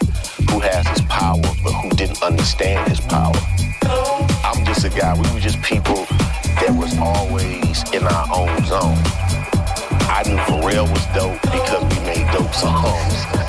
guy who has his power, but who didn't understand his power. I'm just a guy, we were just people that was always in our own zone. I knew Pharrell was dope because we made dope songs.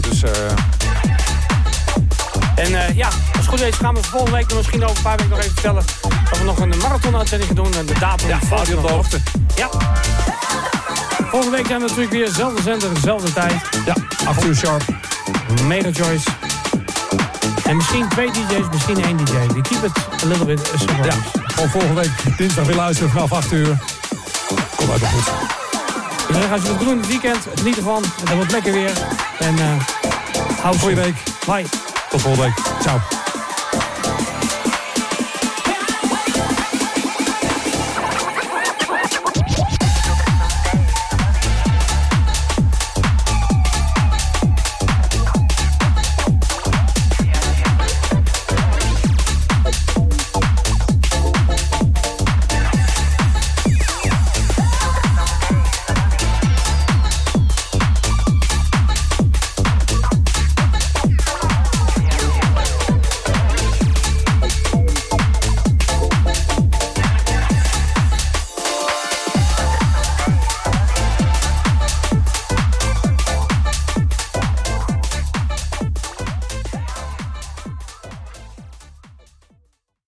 Dus, uh... En uh, ja, als het goed is gaan we volgende week misschien over een paar weken nog even vertellen... dat we nog een marathon-uitzending gaan doen. En de datum ja, volgt op de hoogte. Ja. Volgende week zijn we natuurlijk weer dezelfde zender, dezelfde tijd. Ja, 8 uur sharp. Mega Choice. En misschien twee DJ's, misschien één DJ. We keep it a little bit surprise. Ja, gewoon volgende week dinsdag weer luisteren vanaf 8 uur. Kom uit de goed. Dus dan gaan ze het doen in het weekend. Geniet ervan. Het wordt lekker weer. En uh, hou Goeie week. Bye. Tot volgende week. Ciao.